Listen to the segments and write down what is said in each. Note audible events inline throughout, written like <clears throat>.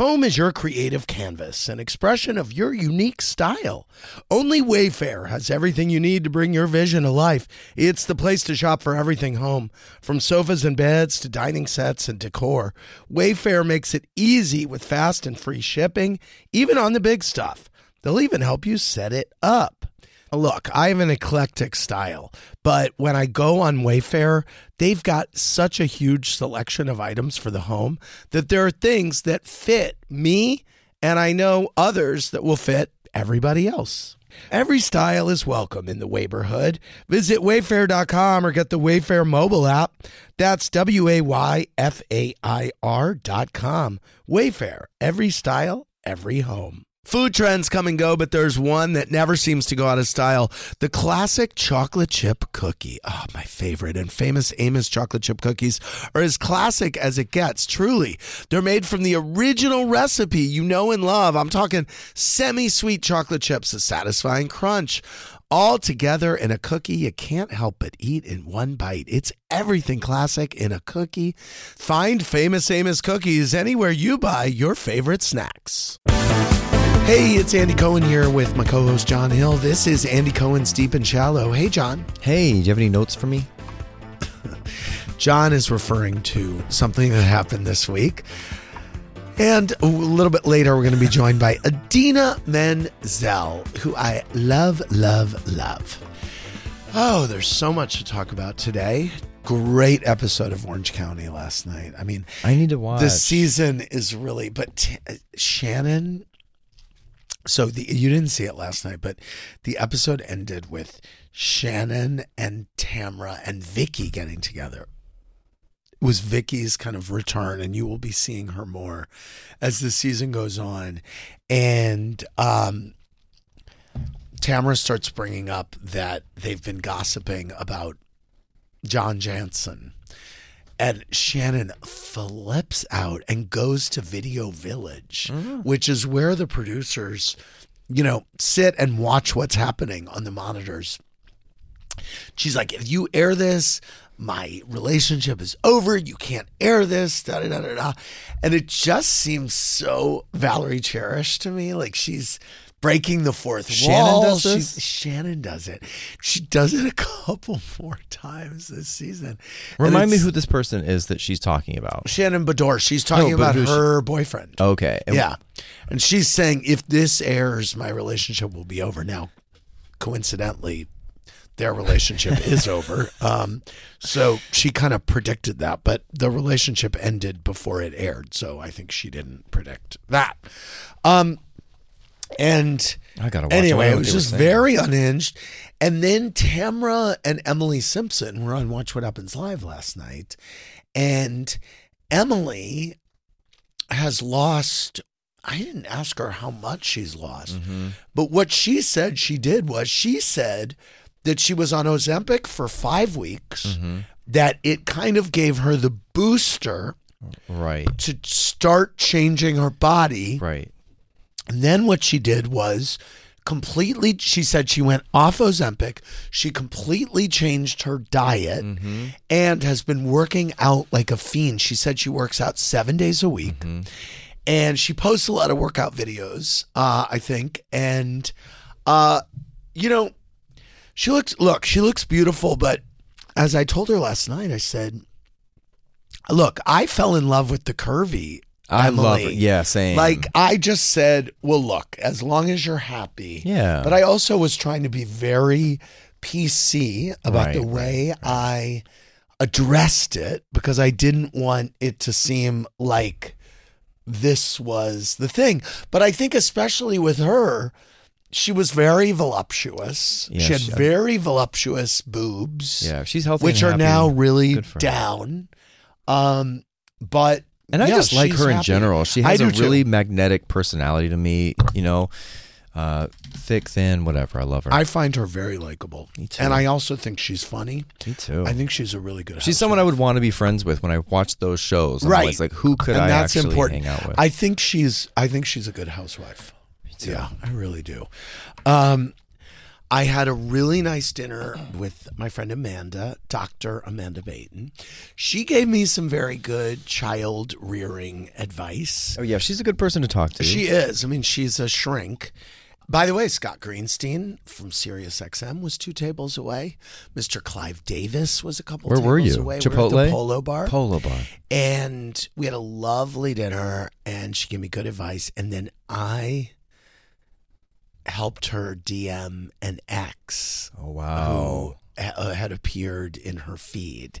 Home is your creative canvas, an expression of your unique style. Only Wayfair has everything you need to bring your vision to life. It's the place to shop for everything home, from sofas and beds to dining sets and decor. Wayfair makes it easy with fast and free shipping, even on the big stuff. They'll even help you set it up. Look, I have an eclectic style, but when I go on Wayfair, they've got such a huge selection of items for the home that there are things that fit me, and I know others that will fit everybody else. Every style is welcome in the neighborhood. Visit wayfair.com or get the Wayfair mobile app. That's W A Y F A I R.com. Wayfair, every style, every home. Food trends come and go, but there's one that never seems to go out of style. The classic chocolate chip cookie. Oh, my favorite. And famous Amos chocolate chip cookies are as classic as it gets, truly. They're made from the original recipe you know and love. I'm talking semi sweet chocolate chips, a satisfying crunch all together in a cookie you can't help but eat in one bite. It's everything classic in a cookie. Find Famous Amos cookies anywhere you buy your favorite snacks. Hey, it's Andy Cohen here with my co host John Hill. This is Andy Cohen's Deep and Shallow. Hey, John. Hey, do you have any notes for me? <laughs> John is referring to something that happened this week. And a little bit later, we're going to be joined by Idina Menzel, who I love, love, love. Oh, there's so much to talk about today. Great episode of Orange County last night. I mean, I need to watch. the season is really, but t- Shannon. So the, you didn't see it last night, but the episode ended with Shannon and Tamra and Vicki getting together. It was Vicki's kind of return, and you will be seeing her more as the season goes on. And um, Tamra starts bringing up that they've been gossiping about John Janssen. And Shannon flips out and goes to Video Village, mm. which is where the producers, you know, sit and watch what's happening on the monitors. She's like, if you air this, my relationship is over. You can't air this. Da da da da da. And it just seems so Valerie Cherish to me. Like she's breaking the fourth Shannon wall. does this? She's- Shannon does it. She does it a couple <laughs> more times this season. Remind me who this person is that she's talking about. Shannon Beador. She's talking No, about who's she- her boyfriend. Okay. and- Yeah. And she's saying if this airs, my relationship will be over. Now, coincidentally, their relationship <laughs> is over. Um, so she kind of predicted that, but the relationship ended before it aired. So I think she didn't predict that. Um, and I gotta. Anyway, it was just very unhinged. And then Tamra and Emily Simpson were on Watch What Happens Live last night. And Emily has lost, I didn't ask her how much she's lost, Mm-hmm. but what she said she did was she said that she was on Ozempic for five weeks, Mm-hmm. that it kind of gave her the booster Right. to start changing her body. Right. And then what she did was completely, she said she went off Ozempic. She completely changed her diet Mm-hmm. and has been working out like a fiend. She said she works out seven days a week. Mm-hmm. And she posts a lot of workout videos, uh, I think. And, uh, you know, she looks, look, she looks beautiful. But as I told her last night, I said, look, I fell in love with the curvy. I love it. Yeah, same. Like I just said, well, look, as long as you're happy. Yeah. But I also was trying to be very PC about Right, the right, way I addressed it because I didn't want it to seem like this was the thing. But I think especially with her, she was very voluptuous. Yeah, she had she- very voluptuous boobs. yeah, she's healthy, Which are now really good for her. down. Um, but And I yeah, just like her in general. She has a too. really magnetic personality to me. You know, uh, thick, thin, whatever. I love her. I find her very likable. Me too. And I also think she's funny. me too. I think she's a really good She's someone I would want to be friends with when I watch those shows. I'm Right. like, who could and I that's actually important. hang out with? I think she's I think she's a good housewife. too. Yeah, I really do. Um I had a really nice dinner with my friend Amanda, Dr. Amanda Baton. She gave me some very good child rearing advice. Oh yeah, she's a good person to talk to. She is. I mean, she's a shrink. By the way, Scott Greenstein from SiriusXM was two tables away. Mr. Clive Davis was a couple Where tables were you? away. We Chipotle? the Polo Bar. Polo bar. And we had a lovely dinner, and she gave me good advice. And then I helped her DM an ex Oh wow. who ha- uh, had appeared in her feed,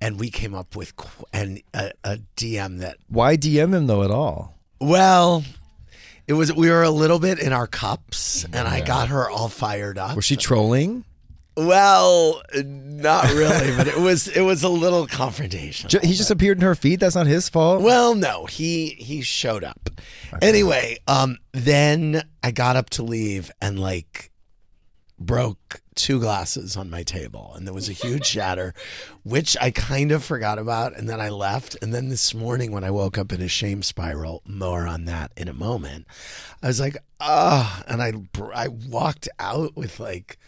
and we came up with qu- an, a, a DM that Why DM him though at all? well. It was we were a little bit in our cups, and I got her all fired up. Was she trolling? Well, not really, but it was it was a little confrontation. He just appeared in her feed. That's not his fault. Well, no, he he showed up. Anyway, um, then I got up to leave and like broke two glasses on my table, and there was a huge <laughs> shatter, which I kind of forgot about, and then I left. And then this morning, when I woke up in a shame spiral, more on that in a moment. I was like, ah, and i i walked out with like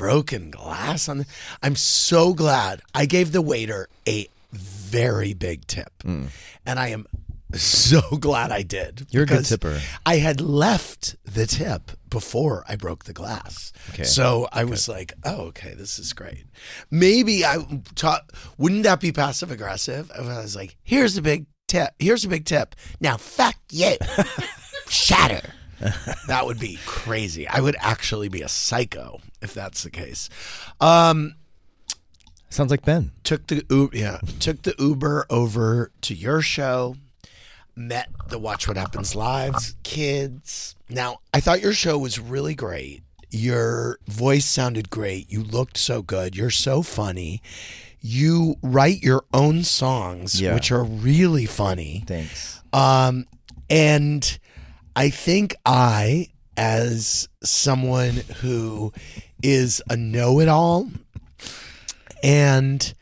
broken glass on. The, I'm so glad I gave the waiter a very big tip, Mm. and I am so glad I did. You're a good tipper. I had left the tip before I broke the glass. Okay. So I was like, oh, okay, this is great. Maybe I taught, wouldn't that be passive aggressive? If I was like, here's a big tip. Here's a big tip. Now, fuck you. <laughs> Shatter. <laughs> that would be crazy. I would actually be a psycho if that's the case. Um, Sounds like Ben. took the Uber, yeah, took the Uber over to your show. Met the Watch What Happens Lives kids. Now, I thought your show was really great. Your voice sounded great. You looked so good. You're so funny. You write your own songs, Yeah. which are really funny. Thanks. Um, and I think I, as someone who is a know it all and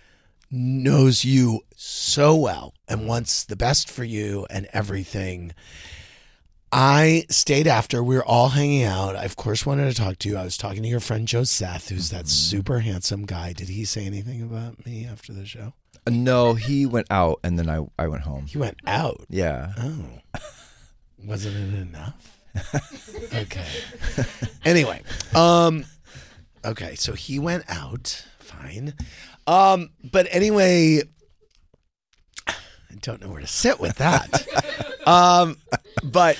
knows you so well and wants the best for you and everything. I stayed after. We were all hanging out. I, of course, wanted to talk to you. I was talking to your friend Joe Seth, who's that super handsome guy. Did he say anything about me after the show? Uh, no, he went out and then I I went home. He went out. Yeah. Oh. Wasn't it enough? <laughs> okay. Anyway, um okay, so he went out, fine. Um but anyway, I don't know where to sit with that. <laughs> um but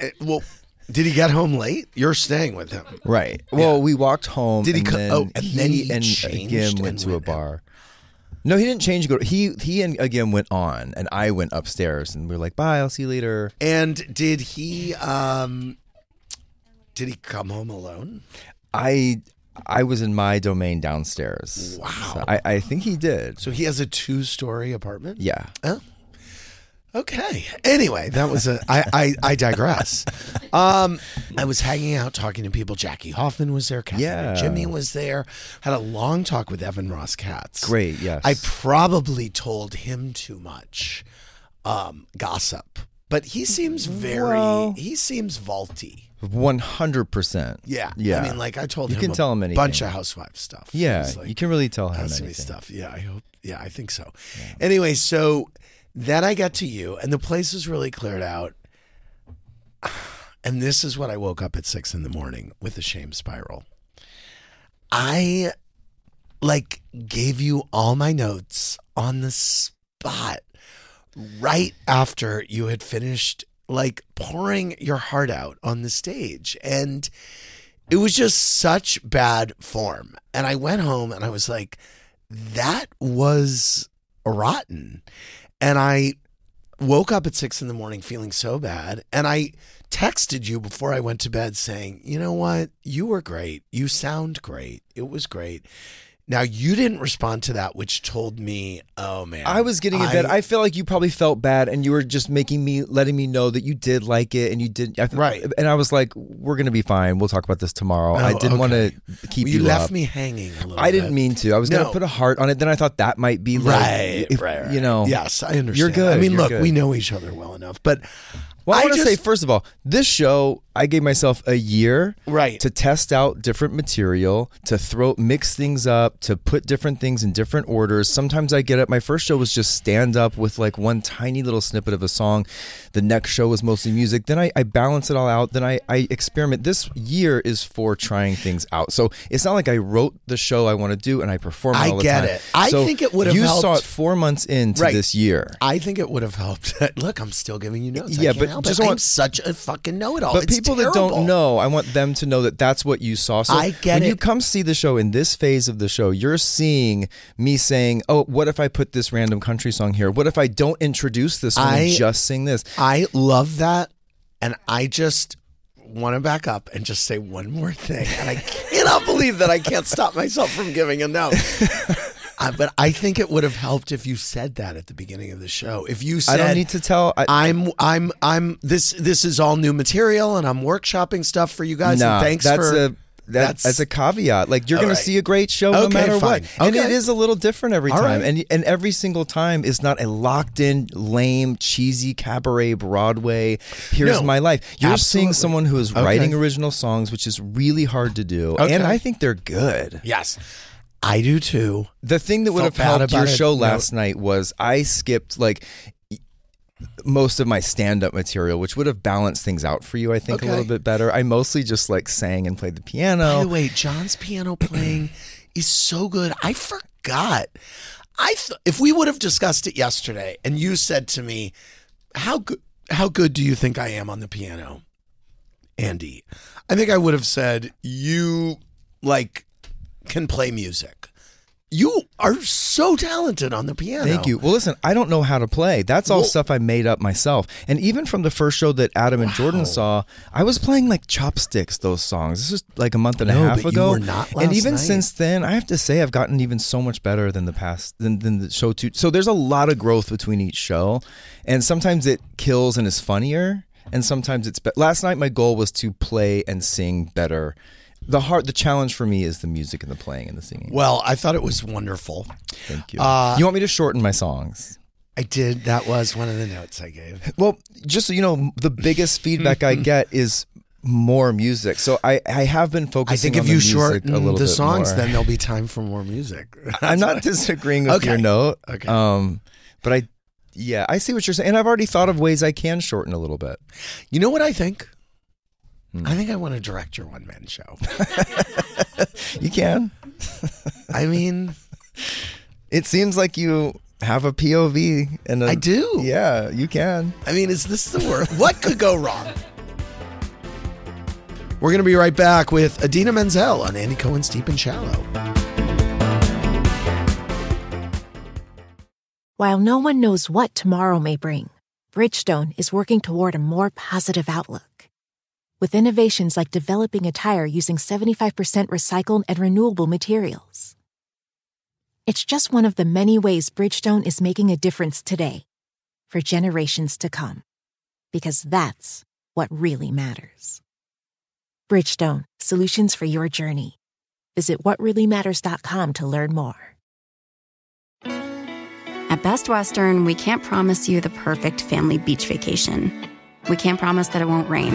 eh, well did he get home late? You're staying with him. Right. Well, we walked home. Did he and co- then oh, and he, then he and changed again went and to a went bar. No, he didn't change. Go. He he and again went on, and I went upstairs, and we were like, "Bye, I'll see you later." And did he um did he come home alone? I I was in my domain downstairs. Wow. So I I think he did. So he has a two-story apartment? Yeah. Oh. Okay. Anyway, that was a. I, I I digress. Um, I was hanging out talking to people. Jackie Hoffman was there. Catherine Yeah. Jimmy was there. Had a long talk with Evan Ross Katz. Great. Yes. I probably told him too much um, gossip, but he seems very. Well- he seems vaulty. One hundred percent. Yeah. Yeah. I mean, like I told You him can a tell him anything. bunch of housewife stuff. Yeah. like, you can really tell him has to be anything. stuff. Yeah, I hope. Yeah, I think so. Anyway, so then I got to you, and the place was really cleared out. <sighs> And this is what I woke up at six in the morning with a shame spiral. I like gave you all my notes on the spot right after you had finished like pouring your heart out on the stage. And it was just such bad form. And I went home and I was like, that was rotten. And I woke up at six in the morning feeling so bad. And I texted you before I went to bed saying, you know what? You were great. You sound great. It was great. Now you didn't respond to that, which told me, oh man. I was getting in bed. I feel like you probably felt bad, and you were just making me, letting me know that you did like it, and you did. I, Right. And I was like, "We're gonna be fine. We'll talk about this tomorrow." Oh, I didn't want to keep you you, left up. me hanging a little I didn't bit. mean to. I was No. gonna put a heart on it. Then I thought that might be like, right, if- right, right. You know. Yes, I understand. You're good, I mean, you're look, good. we know each other well enough, but Well, I, I want to say first of all, this show I gave myself a year Right. to test out different material, to throw mix things up, to put different things in different orders. Sometimes I get up. My first show was just stand up with like one tiny little snippet of a song. The next show was mostly music. Then I, I balance it all out. Then I, I experiment. This year is for trying things out. So it's not like I wrote the show I want to do and I perform it I all the get time. it. I So think it would have helped. You saw it four months into Right. this year. I think it would have helped. <laughs> Look, I'm still giving you notes. I Yeah, but just it. I'm want- such a fucking know-it-all. But It's people that terrible. don't know, I want them to know that that's what you saw. So I get when it. you come see the show in this phase of the show, you're seeing me saying, "Oh, what if I put this random country song here? What if I don't introduce this one I- and just sing this?" I love that, and I just want to back up and just say one more thing, and I <laughs> cannot believe that I can't stop myself from giving a no. <laughs> Uh, but I think it would have helped if you said that at the beginning of the show. If you said, I don't need to tell. I, I'm I'm I'm this this is all new material and I'm workshopping stuff for you guys. nah, and thanks that's for a that, that's- that's a caveat. Like you're going right. to see a great show no matter fine. what, and Okay. it is a little different every All time. right. And and every single time is not a locked in, lame, cheesy cabaret Broadway. Here's No, my life. You're absolutely. seeing someone who is Okay. writing original songs, which is really hard to do, Okay. and I think they're good. yes, I do too. The thing that would Felt have helped your about it. show No. last night was I skipped like most of my stand-up material, which would have balanced things out for you, I think, Okay. a little bit better. I mostly just like sang and played the piano. By the way, John's piano playing <clears throat> is so good. I forgot. I th- if we would have discussed it yesterday, and you said to me, "How good? How good do you think I am on the piano, Andy?" I think I would have said, "You like can play music. You are so talented on the piano." Thank you. Well, listen, I don't know how to play. That's all Well- stuff I made up myself. And even from the first show that Adam and Jordan saw, I was playing like chopsticks those songs. This is like a month and a half but you ago. were not and last even night. since then, I have to say I've gotten even so much better than the past than, than the show two. So there's a lot of growth between each show, and sometimes it kills and is funnier, and sometimes it's. Be- Last night my goal was to play and sing better. The hard, the challenge for me is the music and the playing and the singing. Well, I thought it was wonderful. Thank you. Uh, you want me to shorten my songs? I did. That was one of the notes I gave. <laughs> Well, just so you know, the biggest feedback I <laughs> get is more music. So I, I have been focusing. I think on if you shorten a little the songs, more. then there'll be time for more music. <laughs> I'm not disagreeing with Okay. your note. Okay. Um, but I, yeah, I see what you're saying, and I've already thought of ways I can shorten a little bit. You know what I think? Hmm. I think I want to direct your one man show. <laughs> You can. I mean, It seems like you have a POV, and a- I do. Yeah, you can. I mean, is this the word? What could go wrong? We're going to be right back with Idina Menzel on Andy Cohen's Deep and Shallow. While no one knows what tomorrow may bring, Bridgestone is working toward a more positive outlook. With innovations like developing a tire using 75% recycled and renewable materials. It's just one of the many ways Bridgestone is making a difference today for generations to come. Because that's what really matters. Bridgestone, solutions for your journey. Visit whatreallymatters.com to learn more. At Best Western, we can't promise you the perfect family beach vacation. We can't promise that it won't rain,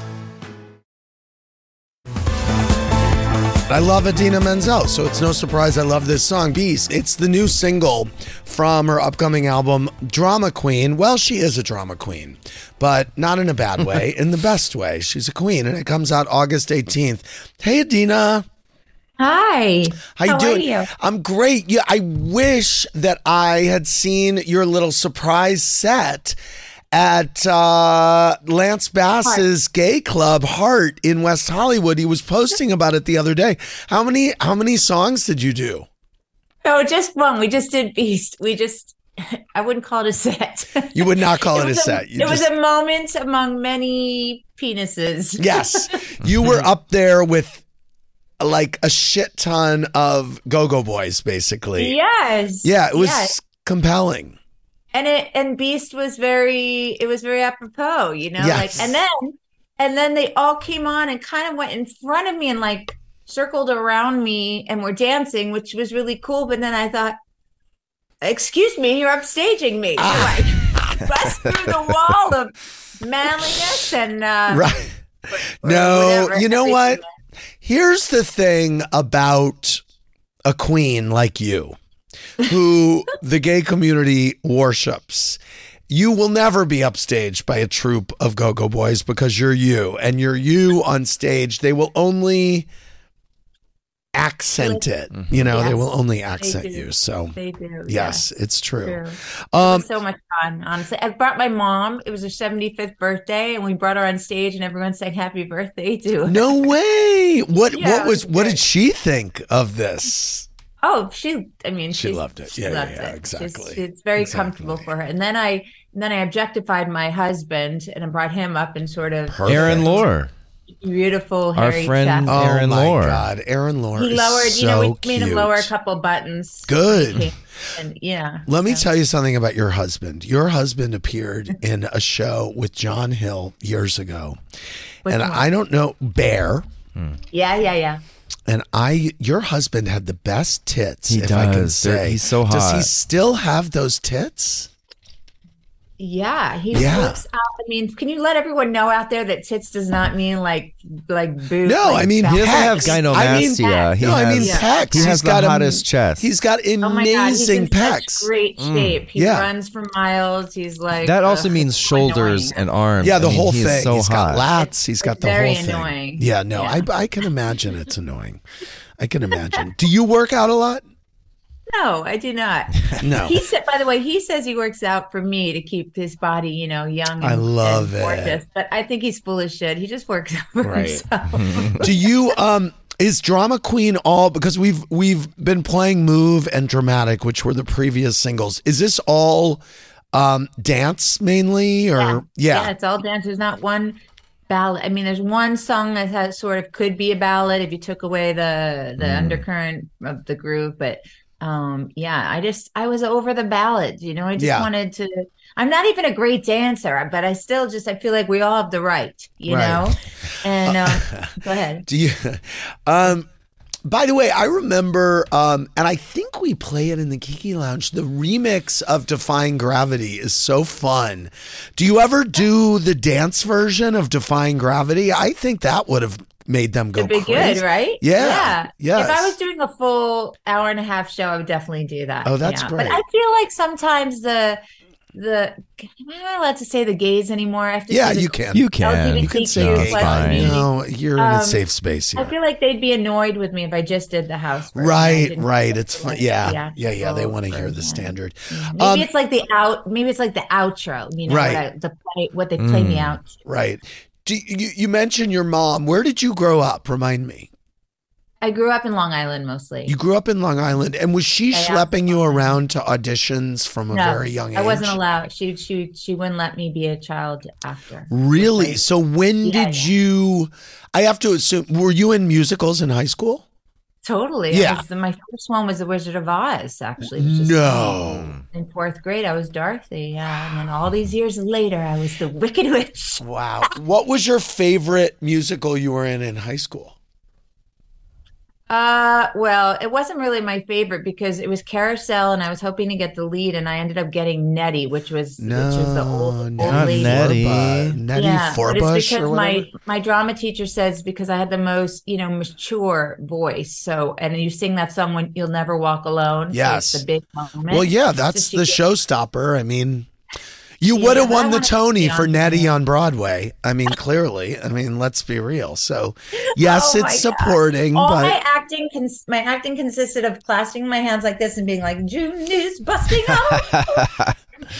I love Idina Menzel, so it's no surprise I love this song, Beast. It's the new single from her upcoming album, Drama Queen. Well, she is a drama queen, but not in a bad <laughs> way, in the best way. She's a queen, and it comes out August 18th. Hey, Idina. Hi. How you How doing? are you? I'm great. Yeah, I wish that I had seen your little surprise set at uh, Lance Bass's gay club Heart in West Hollywood. He was posting about it the other day. How many how many songs did you do? Oh, just one. We just did Beast. We just, <laughs> I wouldn't call it a set. You would not call <laughs> it, a was set. You it was a moment among many penises. <laughs> yes, you were up there with like a shit ton of go-go boys, basically. Yes. Yeah, it was Yes. compelling. And it and Beast was very it was very apropos, you know, Yes. like and then and then they all came on and kind of went in front of me and like circled around me and were dancing, which was really cool. But then I thought, excuse me, you're upstaging me. You're like <laughs> bust through the wall of manliness and uh Right. or No, whatever, you know everything what? Here's the thing about a queen like you, who the gay community worships. You will never be upstaged by a troupe of go go boys because you're you and you're you on stage. They will only accent it. You know, they will only accent you. So, They do. yes, it's true. True. Um, it was so much fun, honestly. I brought my mom. It was her 75th birthday, and we brought her on stage, and everyone sang happy birthday to her. no way. What Yeah, what was was what did she think of this? Oh, she, I mean, She loved it. she Yeah, yeah, loved yeah, it. She's- exactly. It's, very Exactly. comfortable for her. And then I, and then I objectified my husband and I brought him up and sort of Perfect. Aaron Lohr. beautiful, Our hairy friend chest. Oh Aaron my Lore. God, Aaron Lohr. He is lowered, you know, so we made him lower a couple buttons. Good. And yeah. Let me so- tell you something about your husband. Your husband appeared in a show with John Hill years ago. Which and one? I don't know Bear. Yeah, yeah, yeah. And I your husband had the best tits, He if I can does. They're- say. he's so hot. Does he still have those tits? Yeah, he Yeah. works out. I mean, can you let everyone know out there that tits does not mean like like boob? No, like I mean fat- He doesn't have pecs. I mean, gynomastia. he no, I has, mean pecs. He has He's the got a- hottest chest. He's got Oh my God, he's amazing in pecs. such great mm. shape. He Yeah. runs for miles. He's like that also ugh, means shoulders annoying. and arms. Yeah, the I mean, whole he is thing. So He's hot. got lats. He's got the very whole thing. annoying. Yeah, no, Yeah. I I can imagine it's <laughs> annoying. I can imagine. Do you work out a lot? No, I do not. <laughs> No. He said, by the way, he says he works out for me to keep his body, you know, young. And, I love and it. gorgeous. But I think he's full of shit. He just works <laughs> out for Right. himself. <laughs> Do you um is drama queen all because we've we've been playing move and dramatic which were the previous singles. Is this all um dance mainly or yeah. it's all dance. There's not one ballad. I mean, there's one song that has sort of could be a ballad if you took away the the Mm. undercurrent of the group, but um yeah, I just I was over the ballads, you know. I just Yeah. wanted to I'm not even a great dancer, but I still just I feel like we all have the right, you Right. know. And um, <laughs> go ahead. Do you <laughs> um by the way, I remember um and I think we play it in the Kiki Lounge. The remix of Defying Gravity is so fun. Do you ever do the dance version of Defying Gravity? I think that would have made them go It'd be crazy. good, right? Yeah, yes. If I was doing a full hour and a half show, I would definitely do that. Oh, that's yeah. great. But I feel like sometimes the the am I not allowed to say the gays anymore? I have to Yeah, say the you can. You can. You can say LGBTQ gay. plus fine. No, you're in a Um, safe space I feel like they'd be annoyed with me if I just did the house. Right, right. It's fun. like, Yeah, yeah, yeah. They want to hear the version. standard. Maybe Um, it's like the out. Maybe it's like the outro. You know, Right. what, I, the play, what they play me Mm. out. Right. Do you, you mentioned your mom. Where did you grow up? Remind me. I grew up in Long Island mostly. You grew up in Long Island, and was she schlepping you around to auditions from a No, very young age? I wasn't allowed. She she she wouldn't let me be a child actor. Really? So when Yeah, did you? I have to assume. Were you in musicals in high school? Totally. Yeah. My first one was The Wizard of Oz, actually. It was just No. In fourth grade, I was Dorothy. Yeah. And then all these years later, I was the Wicked Witch. Wow. what was your favorite musical you were in in high school? Uh, well, it wasn't really my favorite because it was Carousel, and I was hoping to get the lead, and I ended up getting Nettie, which was No, which was the old, old Not lady. Nettie. Forbu- Nettie yeah, but it's because or my my drama teacher says because I had the most you know mature voice. So and you sing that song when you'll never walk alone. so Yes. it's the big moment. Well, yeah, that's Just the to showstopper. I mean, you would have won the Tony for Nettie on Broadway. I mean, clearly. I mean, let's be real. So, <laughs> yes, Oh it's my God. supporting, All but my acting, cons- my acting consisted of clasping my hands like this and being like, "June is busting <laughs> out."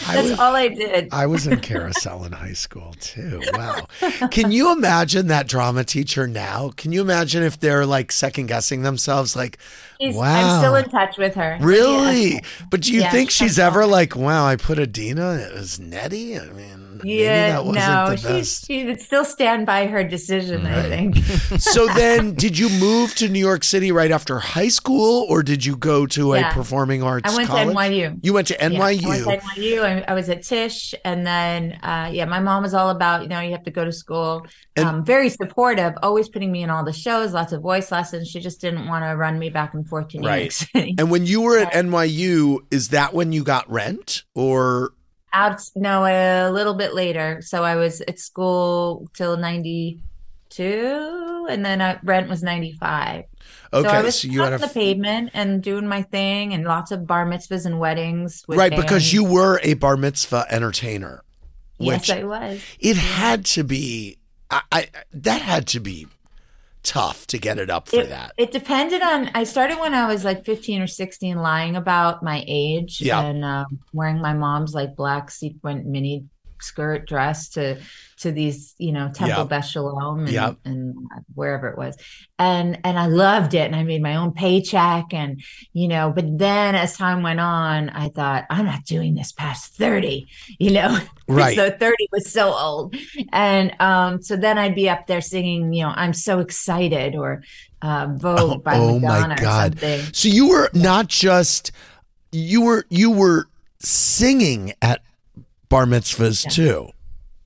That's was, all I did. I was in carousel in high school too. Wow. Can you imagine that drama teacher now? Can you imagine if they're like second guessing themselves? Like, She's, Wow. I'm still in touch with her. Really? Yeah. But do you Yeah, think she's ever like, wow, I put Idina, it was Nettie? I mean, Yeah, no, she, she would still stand by her decision, I think. <laughs> so <laughs> then, did you move to New York City right after high school, or did you go to a performing arts I went college? to NYU. You went to Yeah, NYU. I went to NYU. I, I was at Tisch, and then uh, yeah, my mom was all about you know you have to go to school. And- um, very supportive, always putting me in all the shows, lots of voice lessons. She just didn't want to run me back and forth to New Right. York City. and when you were at <laughs> NYU, is that when you got rent, or Out no, a little bit later. So I was at school till ninety two, and then uh, rent was ninety five. okay? so I was so you had on a the pavement and doing my thing, and lots of bar mitzvahs and weddings. With right because you were a bar mitzvah entertainer. Yes, I was. it had to be. I, I that had to be tough to get it up for it, that. It depended on. I started when I was like 15 or 16, lying about my age Yeah. and um, wearing my mom's like black sequin mini skirt dress to to these, you know, Temple. Beth Shalom and, Yeah. and wherever it was, and and I loved it, and I made my own paycheck, and you know. But then as time went on, I thought I'm not doing this past 30, you know. <laughs> Right. so 30 was so old. And um, so then I'd be up there singing, you know, I'm so excited or uh, Vogue Oh, by oh Madonna my or God. something. So you were not just you were you were singing at bar mitzvahs too.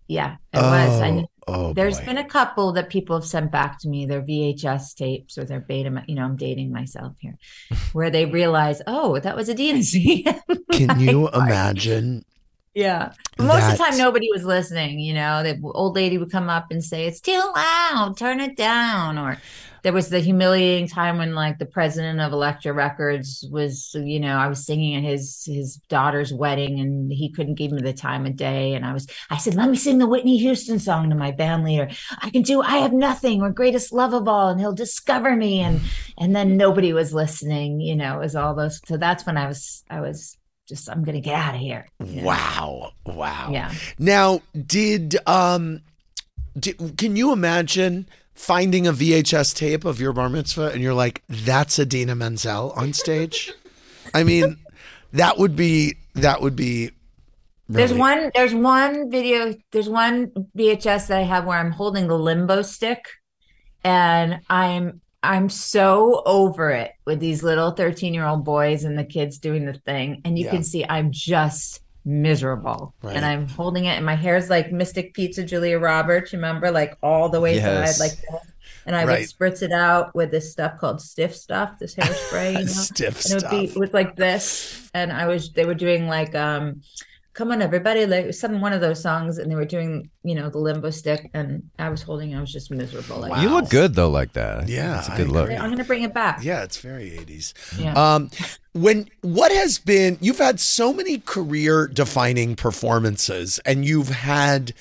Yeah, it was. I, oh, oh, there's boy. been a couple that people have sent back to me, their VHS tapes or their beta, you know, I'm dating myself here, <laughs> where they realize, oh, that was a DNC. <laughs> Can you imagine? Yeah. Most of the time, nobody was listening. You know, the old lady would come up and say, It's too loud, turn it down. Or there was the humiliating time when, like, the president of Elektra Records was, you know, I was singing at his his daughter's wedding and he couldn't give me the time of day. And I was, I said, Let me sing the Whitney Houston song to my band leader. I can do I Have Nothing or Greatest Love of All, and he'll discover me. And and then nobody was listening, you know, it was all those. So that's when I was, I was just, I'm going to get out of here. you know? Wow. Wow. Yeah. Now, did um did, can you imagine finding a VHS tape of your bar mitzvah and you're like, that's Idina Menzel on stage? I mean, that would be that would be There's one there's one video there's one VHS that I have where I'm holding the limbo stick and I'm I'm so over it with these little 13 year old boys and the kids doing the thing and you Yeah. can see I'm just miserable Right. and I'm holding it and my hair's like Mystic Pizza Julia Roberts remember like all the way Yes. side like and I Right. would spritz it out with this stuff called stiff stuff this hairspray you <laughs> know? stiff and it would be stuff. with like this and i was they were doing like um come on everybody like some one of those songs and they were doing you know the limbo stick and i was holding i was just miserable like You look good though, like that. Yeah, it's a good I look. i'm gonna bring it back Yeah, it's very 80s. yeah Um, when what has been you've had so many career defining performances, and you've had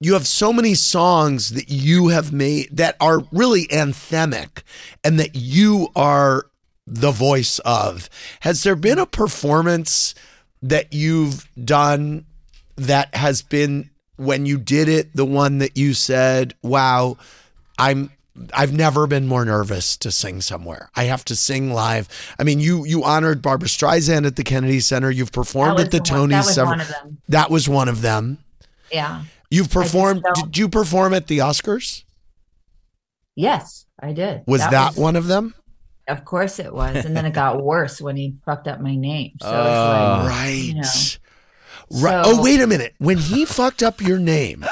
you have so many songs that you have made that are really anthemic, and that you are the voice of. Has there been a performance that you've done that has been when you did it the one that you said, "Wow, I'm I've never been more nervous to sing somewhere. I have to sing live. I mean, you you honored Barbra Streisand at the Kennedy Center. You've performed at the the Tonys that was several. one of them. That was one of them. yeah You've performed. Did you perform at the Oscars? yes i did Was that, one of them? Of course it was and then it got worse when he fucked up my name so Oh. it's like Right. you know. Right. So- oh, wait a minute. When he fucked up your name,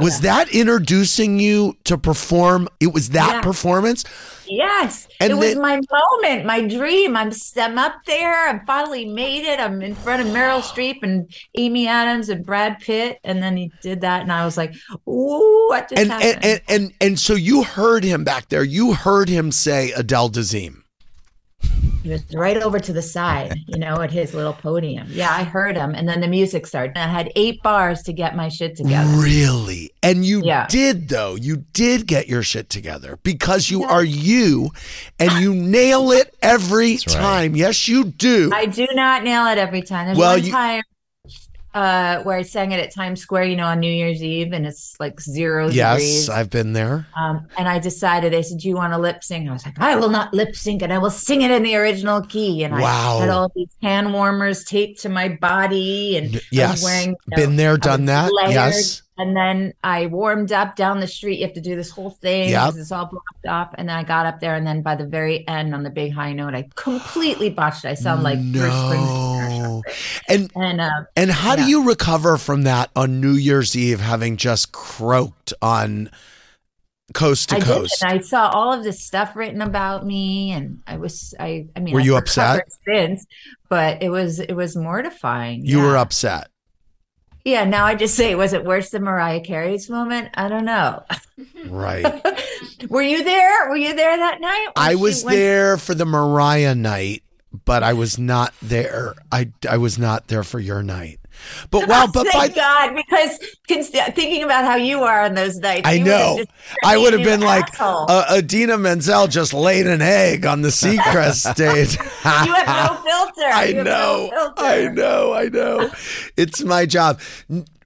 was that introducing you to perform? It was that Yeah. performance. Yes, And it was then- my moment, my dream. I'm I'm up there. I finally made it. I'm in front of Meryl Streep and Amy Adams and Brad Pitt, and then he did that, and I was like, "Ooh, what just And happened?" and, and and and so you heard him back there. You heard him say Adele Dazeem. He was right over to the side, you know, at his little podium. Yeah, I heard him, and then the music started. And I had eight bars to get my shit together. Really? And you Yeah. did though. You did get your shit together because you are you and you nail it every That's right. time. Yes, you do. I do not nail it every time. There's Well, one you- time uh, where I sang it at Times Square, you know, on New Year's Eve, and it's like zero Yes, degrees. I've been there. Um, and I decided, they said, Do you want to lip sync? I was like, I will not lip sync and I will sing it in the original key. And Wow. I had all these hand warmers taped to my body. And I was Yes, wearing, you know, been there, done that. layered. Yes. And then I warmed up down the street. You have to do this whole thing Yep. it's all blocked off. And then I got up there. And then by the very end, on the big high note, I completely botched. it. I sound like no. And And uh, and how do you recover from that on New Year's Eve, having just croaked on coast to I coast? I saw all of this stuff written about me, and I was, I, I mean, Were you upset? Since, but it was, it was mortifying. you were upset. Yeah. Now I just say, was it worse than Mariah Carey's moment? I don't know. Right. <laughs> were you there? Were you there that night? I was went- there for the Mariah night, but I was not there. I I was not there for your night. But <laughs> wow, but by Thank God, because thinking about how you are on those nights, I you would have know. I would have been like uh, Idina Menzel just laid an egg on the Seacrest <laughs> stage. you have no filter. I You have no know. filter. I know. I know. It's my job.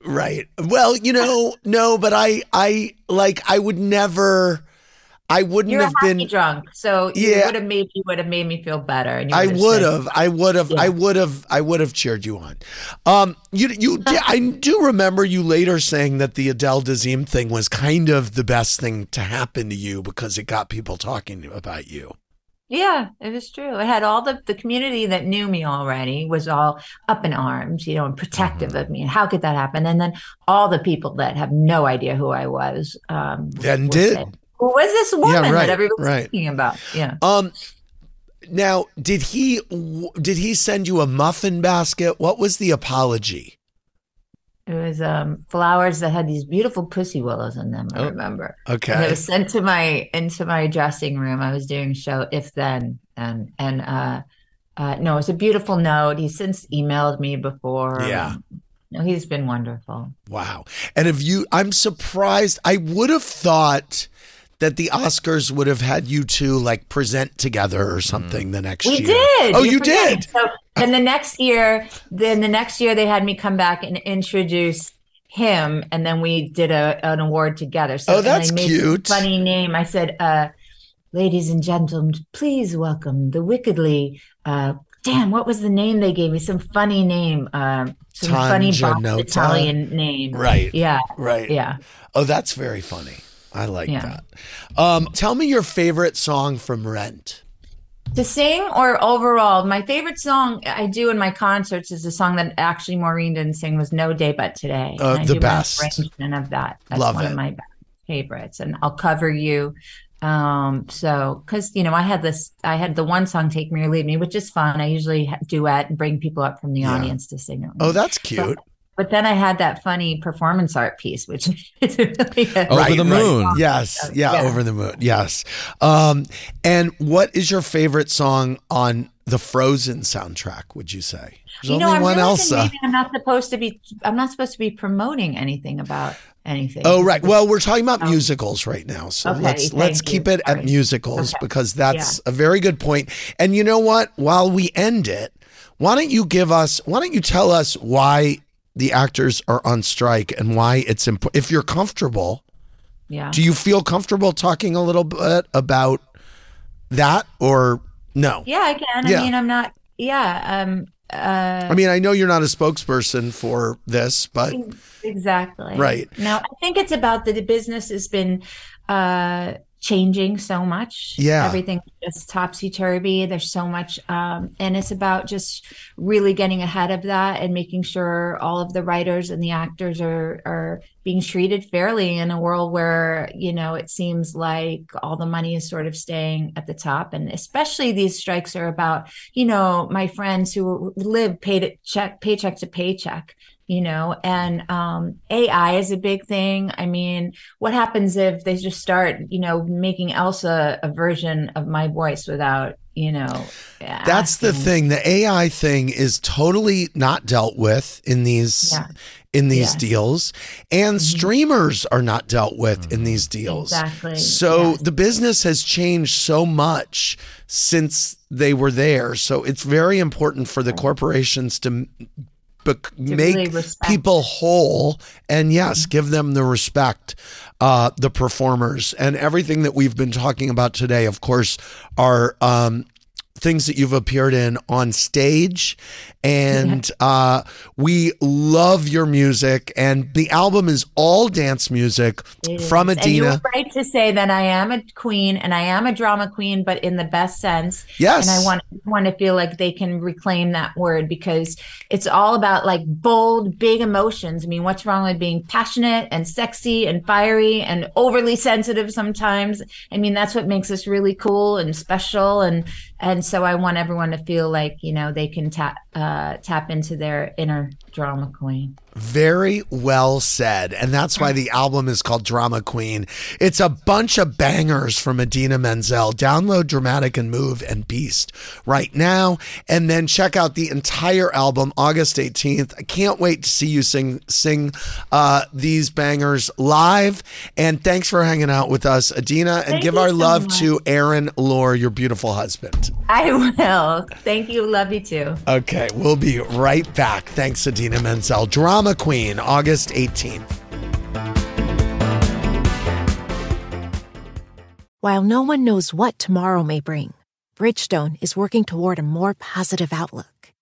Right. Well, you know, no, but I I like I would never I wouldn't You're have been drunk, so Yeah. would have made you would have made me feel better. And I would have. I would have. I would have. I would have cheered you on. Um, you, you. di- I do remember you later saying that the Adele Dazeem thing was kind of the best thing to happen to you because it got people talking about you. Yeah, it was true. It had all the the community that knew me already was all up in arms, you know, and protective Mm-hmm. of me. And how could that happen? And then all the people that have no idea who I was, um, Then did. say, Who was this woman right, that everybody's right. talking about? Yeah. Um, now did he? Did he send you a muffin basket? What was the apology? It was um, flowers that had these beautiful pussy willows in them. I Oh, remember. And it was sent to my into my dressing room. I was doing a show if then and and uh uh no, it was a beautiful note. He's since emailed me before. Yeah. No, he's been wonderful. Wow. And if you, I'm surprised. I would have thought that the Oscars would have had you two like present together or something the next year. We year. did. Oh, You're you did. So then the next year, then the next year they had me come back and introduce him, and then we did a an award together. So Oh, that's I made cute. Funny name. I said, uh, "Ladies and gentlemen, please welcome the wickedly." Uh, damn, what was the name they gave me? Some funny name. Um, some funny Tanja Italian name. Right. Yeah. Right. Yeah. Oh, that's very funny. I like Yeah. that. Um, tell me your favorite song from Rent. To sing or overall, my favorite song I do in my concerts is a song that actually Maureen didn't sing was No Day But Today. Uh, And I the best. arrangement of that. That's Love one it. of my favorites. And I'll cover you. Um, so cause you know, I had this, I had the one song Take Me or Leave Me, which is fun. I usually duet and bring people up from the Yeah. audience to sing it. Oh, that's cute. but then I had that funny performance art piece, which <laughs> is really a- Over the moon. Yes. Yeah, Yeah. Over the Moon. Yes. Um, and what is your favorite song on the Frozen soundtrack, would you say? There's you know, only I'm one realizing Elsa. maybe I'm not supposed to be, I'm not supposed to be promoting anything about anything. Oh right. Well, we're talking about musicals right now, so Okay, let's let's you. keep it at musicals Okay. because that's a very good point. And you know what? While we end it, why don't you give us? Why don't you tell us why the actors are on strike and why it's important? If you're comfortable, Yeah. do you feel comfortable talking a little bit about that or no? Yeah, I can. Yeah. I mean, I'm not. Yeah. Um. Uh. I mean, I know you're not a spokesperson for this, but Exactly. Right. Now, I think it's about the, the business has been uh, changing so much. Yeah. Everything is topsy turvy. There's so much. Um, and it's about just really getting ahead of that and making sure all of the writers and the actors are, are being treated fairly in a world where, you know, it seems like all the money is sort of staying at the top. And especially these strikes are about, you know, my friends who live paid check, paycheck to paycheck you know and um ai is a big thing i mean what happens if they just start you know making elsa a version of my voice without you know That's the thing. The AI thing is totally not dealt with in these Yeah. in these Yes. Mm-hmm. deals, and streamers are not dealt with in these deals. Exactly. So Yes. the business has changed so much since they were there. So it's very important for the corporations to m- bec- To make really people whole. And yes give them the respect uh the performers. And everything that we've been talking about today of course are um things that you've appeared in on stage and uh we love your music and the album is all dance music from is. And you Adina right to say that I am a queen and I am a drama queen, but in the best sense. yes And I want want to feel like they can reclaim that word because it's all about like bold, big emotions. I mean, what's wrong with being passionate and sexy and fiery and overly <laughs> sensitive sometimes? I mean, that's what makes us really cool and special. And and so I want everyone to feel like you know they can tap uh, tap into their inner drama queen. Very well said. And that's why the album is called Drama Queen. It's a bunch of bangers from Idina Menzel. Download Dramatic and Move and Beast right now. And then check out the entire album August 18th. I can't wait to see you sing sing uh, these bangers live. And thanks for hanging out with us, Idina. And Thank give our so love much. to Aaron Lohr, your beautiful husband. I will. Thank you. Love you too. Okay, we'll be right back. Thanks, Idina Menzel. Drama Queen, August 18th. While no one knows what tomorrow may bring, Bridgestone is working toward a more positive outlook.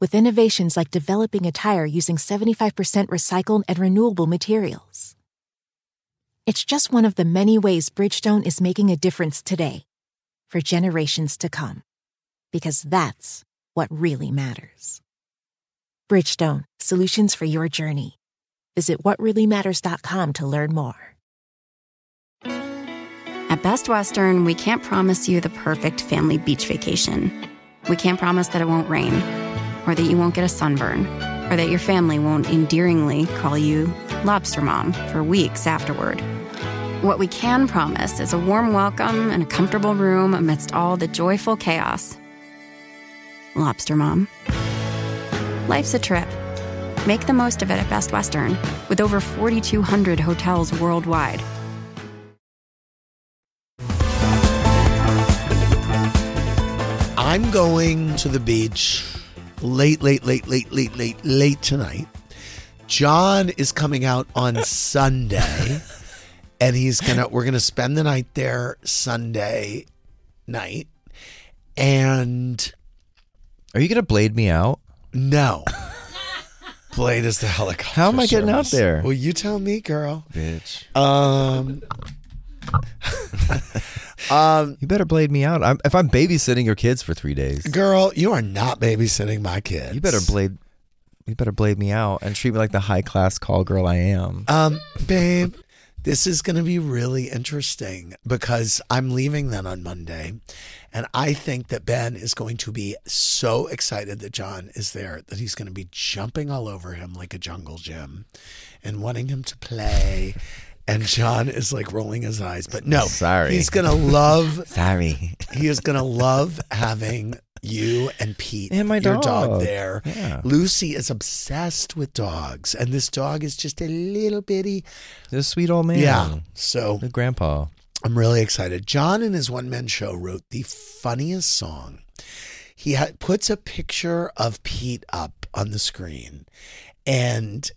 With innovations like developing a tire using 75% recycled and renewable materials. It's just one of the many ways Bridgestone is making a difference today for generations to come. Because that's what really matters. Bridgestone, solutions for your journey. Visit whatreallymatters.com to learn more. At Best Western, we can't promise you the perfect family beach vacation. We can't promise that it won't rain, or that you won't get a sunburn, or that your family won't endearingly call you Lobster Mom for weeks afterward. What we can promise is a warm welcome and a comfortable room amidst all the joyful chaos. Lobster Mom. Life's a trip. Make the most of it at Best Western, with over 4,200 hotels worldwide. I'm going to the beach late, late, late, late, late, late, late tonight. John is coming out on <laughs> Sunday, and he's gonna. We're gonna spend the night there Sunday night, and Are you gonna blade me out? No. <laughs> Blade is the helicopter. How am I getting out service. there? Well, you tell me, girl. Bitch. Um, <laughs> um, You better blade me out. I'm, if I'm babysitting your kids for three days, girl, you are not babysitting my kids. you better blade. You better blade me out and treat me like the high class call girl I am. Um, babe, this is going to be really interesting because I'm leaving then on Monday. And I think that Ben is going to be so excited that John is there that he's going to be jumping all over him like a jungle gym and wanting him to play. And John is like rolling his eyes. But no, Sorry. he's going to love, <laughs> Sorry. he is going to love having you and Pete, And my your dog, dog. there. Yeah. Lucy is obsessed with dogs, and this dog is just a little bitty This sweet old man. yeah. So The grandpa. I'm really excited. John in his one man show wrote the funniest song. He ha- puts a picture of Pete up on the screen. And,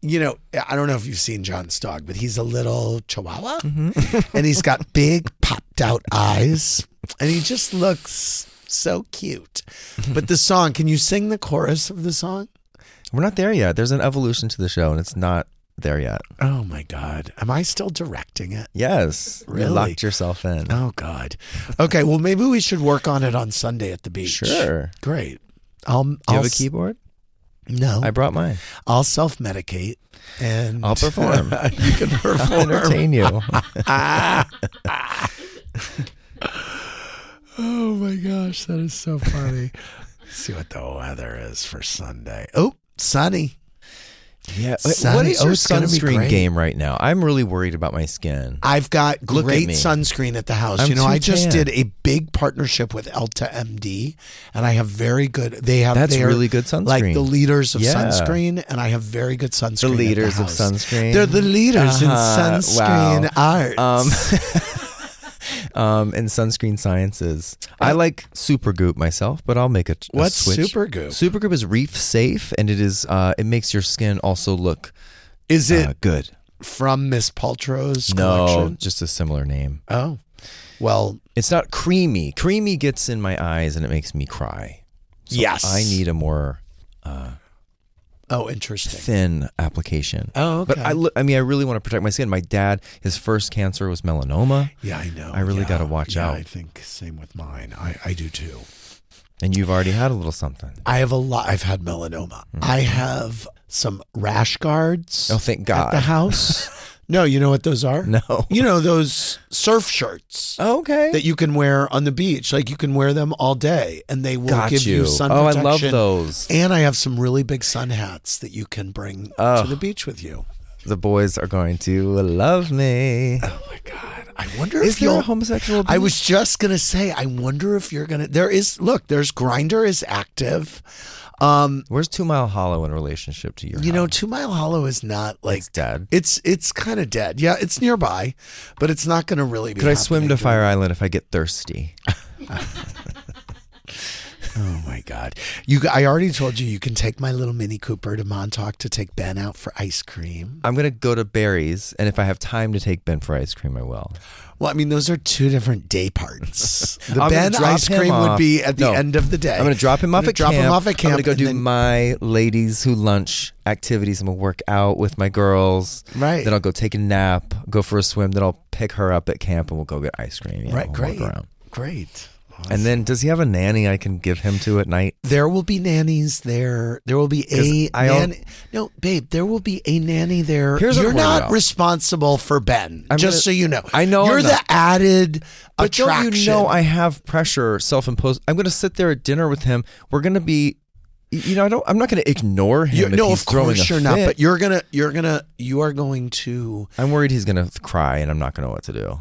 you know, I don't know if you've seen John's dog, but he's a little chihuahua mm-hmm. and he's got big popped out eyes and he just looks so cute. But the song, can you sing the chorus of the song? We're not there yet. There's an evolution to the show, and it's not there yet. Oh my God. Am I still directing it? Yes. Really? You locked yourself in. Oh God. Okay, well maybe we should work on it on Sunday at the beach. Sure. Great. I'll. Do you I'll have a keyboard? No. I brought mine. I'll self medicate and I'll perform. <laughs> you can <laughs> I'll perform. entertain you. <laughs> oh my gosh, that is so funny. <laughs> See what the weather is for Sunday. Oh, sunny. Yeah. Sunny. What is Oh, your it's gonna be sunscreen great. game right now? I'm really worried about my skin. I've got Look at great me. sunscreen at the house. I'm you know, I just tan. did a big partnership with EltaMD, and I have very good. They have That's they really good sunscreen. Like the leaders of Yeah. sunscreen, and I have very good sunscreen. The at leaders of sunscreen. They're the leaders Uh-huh. in sunscreen Wow. arts. Um, <laughs> um, and Sunscreen Sciences. I like Supergoop myself, but I'll make a, a What's switch. Supergoop? Supergoop is reef safe, and it is uh, it makes your skin also look Is it uh, good. from Miss Paltrow's No, collection? just a similar name. Oh, well, It's not creamy. Creamy gets in my eyes and it makes me cry. Yes. I need a more oh, interesting. thin application. Oh, okay. But I, I mean, I really want to protect my skin. My dad, his first cancer was melanoma, Yeah, I know. I really Yeah. gotta watch Yeah, out. I think same with mine. I, I do too. and you've already had a little something. I have a lot. I've had melanoma. Hmm. I have some rash guards. Oh, thank At God. the house. <laughs> no, you know what those are? No. You know those surf shirts Okay. that you can wear on the beach. Like you can wear them all day, and they will Got give you, you. sun Oh, I love those. And I have some really big sun hats that you can bring Oh. to the beach with you. the boys are going to love me. Oh my god! I wonder Is if you'll. a homosexual? I was just gonna say. I wonder if you're gonna. There is. Look, there's Grindr is active. Um, Where's Two Mile Hollow in relationship to your? you know. Two Mile Hollow is not like it's dead. It's it's kind of dead. Yeah, it's nearby, but it's not going to really be. Could I swim to Fire Island if I get thirsty? <laughs> Oh my god! You, I already told you you can take my little Mini Cooper to Montauk to take Ben out for ice cream. I'm gonna go to Barry's, and if I have time to take Ben for ice cream, I will. Well, I mean, those are two different day parts. <laughs> The I'm gonna Ben drop ice him cream would off- be at the No. end of the day. I'm gonna drop him I'm off gonna at drop camp. him off at camp. I'm gonna go and do then- my ladies who lunch activities. I'm gonna work out with my girls. Right. Then I'll go take a nap, go for a swim. Then I'll pick her up at camp, and we'll go get ice cream. Right, we'll great, Walk around. great. And then, does he have a nanny I can give him to at night? There will be nannies there. There will be a 'Cause I al- nanny. No, babe, there will be a nanny there. Here's You're not about. responsible for Ben. I'm just gonna- so you know. I know You're I'm the not. added But attraction. don't you know I have pressure self-imposed? I'm going to sit there at dinner with him. We're going to be, you know, I don't. I'm not going to ignore him. You- no, of course you're not. But you're gonna, you're gonna, you are going to, I'm worried he's going to cry, and I'm not going to know what to do.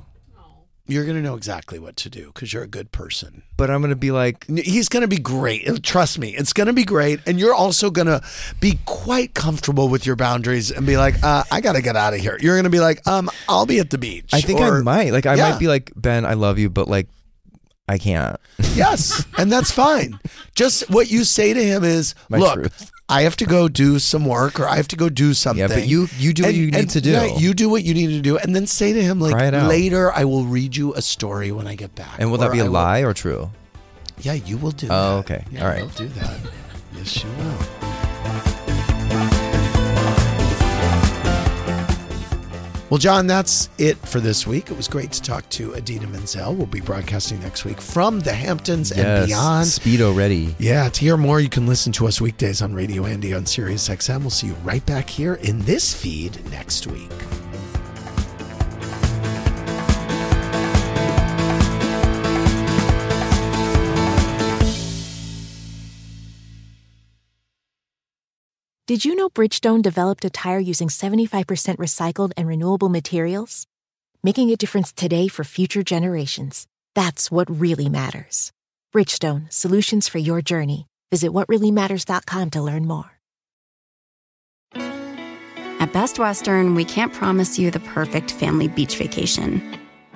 You're gonna know exactly what to do because you're a good person. But I'm going to be like, He's gonna be great. Trust me, it's gonna be great. And you're also gonna be quite comfortable with your boundaries and be like, uh, I gotta get out of here. You're gonna be like, um, I'll be at the beach. I think I might. Like, I Yeah. might be like, Ben, I love you, but like, I can't. Yes, and that's fine. Just what you say to him is, My "Look, truth. I have to go do some work, or I have to go do something." Yeah, but you- you do what you need to do. yeah, you do what you need to do, and then say to him, "Like Cry it out. later, I will read you a story when I get back." And will that be I a will- lie or true? Yeah, you will do. Oh, that. okay. Yeah, All right. you'll do that. Yes, you will. Well, John, that's it for this week. It was great to talk to Idina Menzel. We'll be broadcasting next week from the Hamptons and beyond. Speedo ready. Yeah, to hear more, you can listen to us weekdays on Radio Andy on Sirius XM. We'll see you right back here in this feed next week. Did you know Bridgestone developed a tire using 75% recycled and renewable materials? Making a difference today for future generations. That's what really matters. Bridgestone, solutions for your journey. Visit whatreallymatters.com to learn more. At Best Western, we can't promise you the perfect family beach vacation.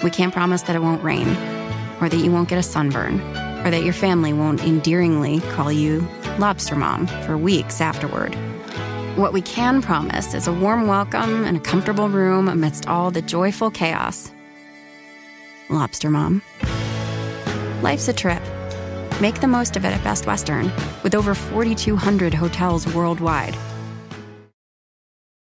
We can't promise that it won't rain, or that you won't get a sunburn, or that your family won't endearingly call you Lobster Mom for weeks afterward. What we can promise is a warm welcome and a comfortable room amidst all the joyful chaos. Lobster Mom. Life's a trip. Make the most of it at Best Western, with over 4,200 hotels worldwide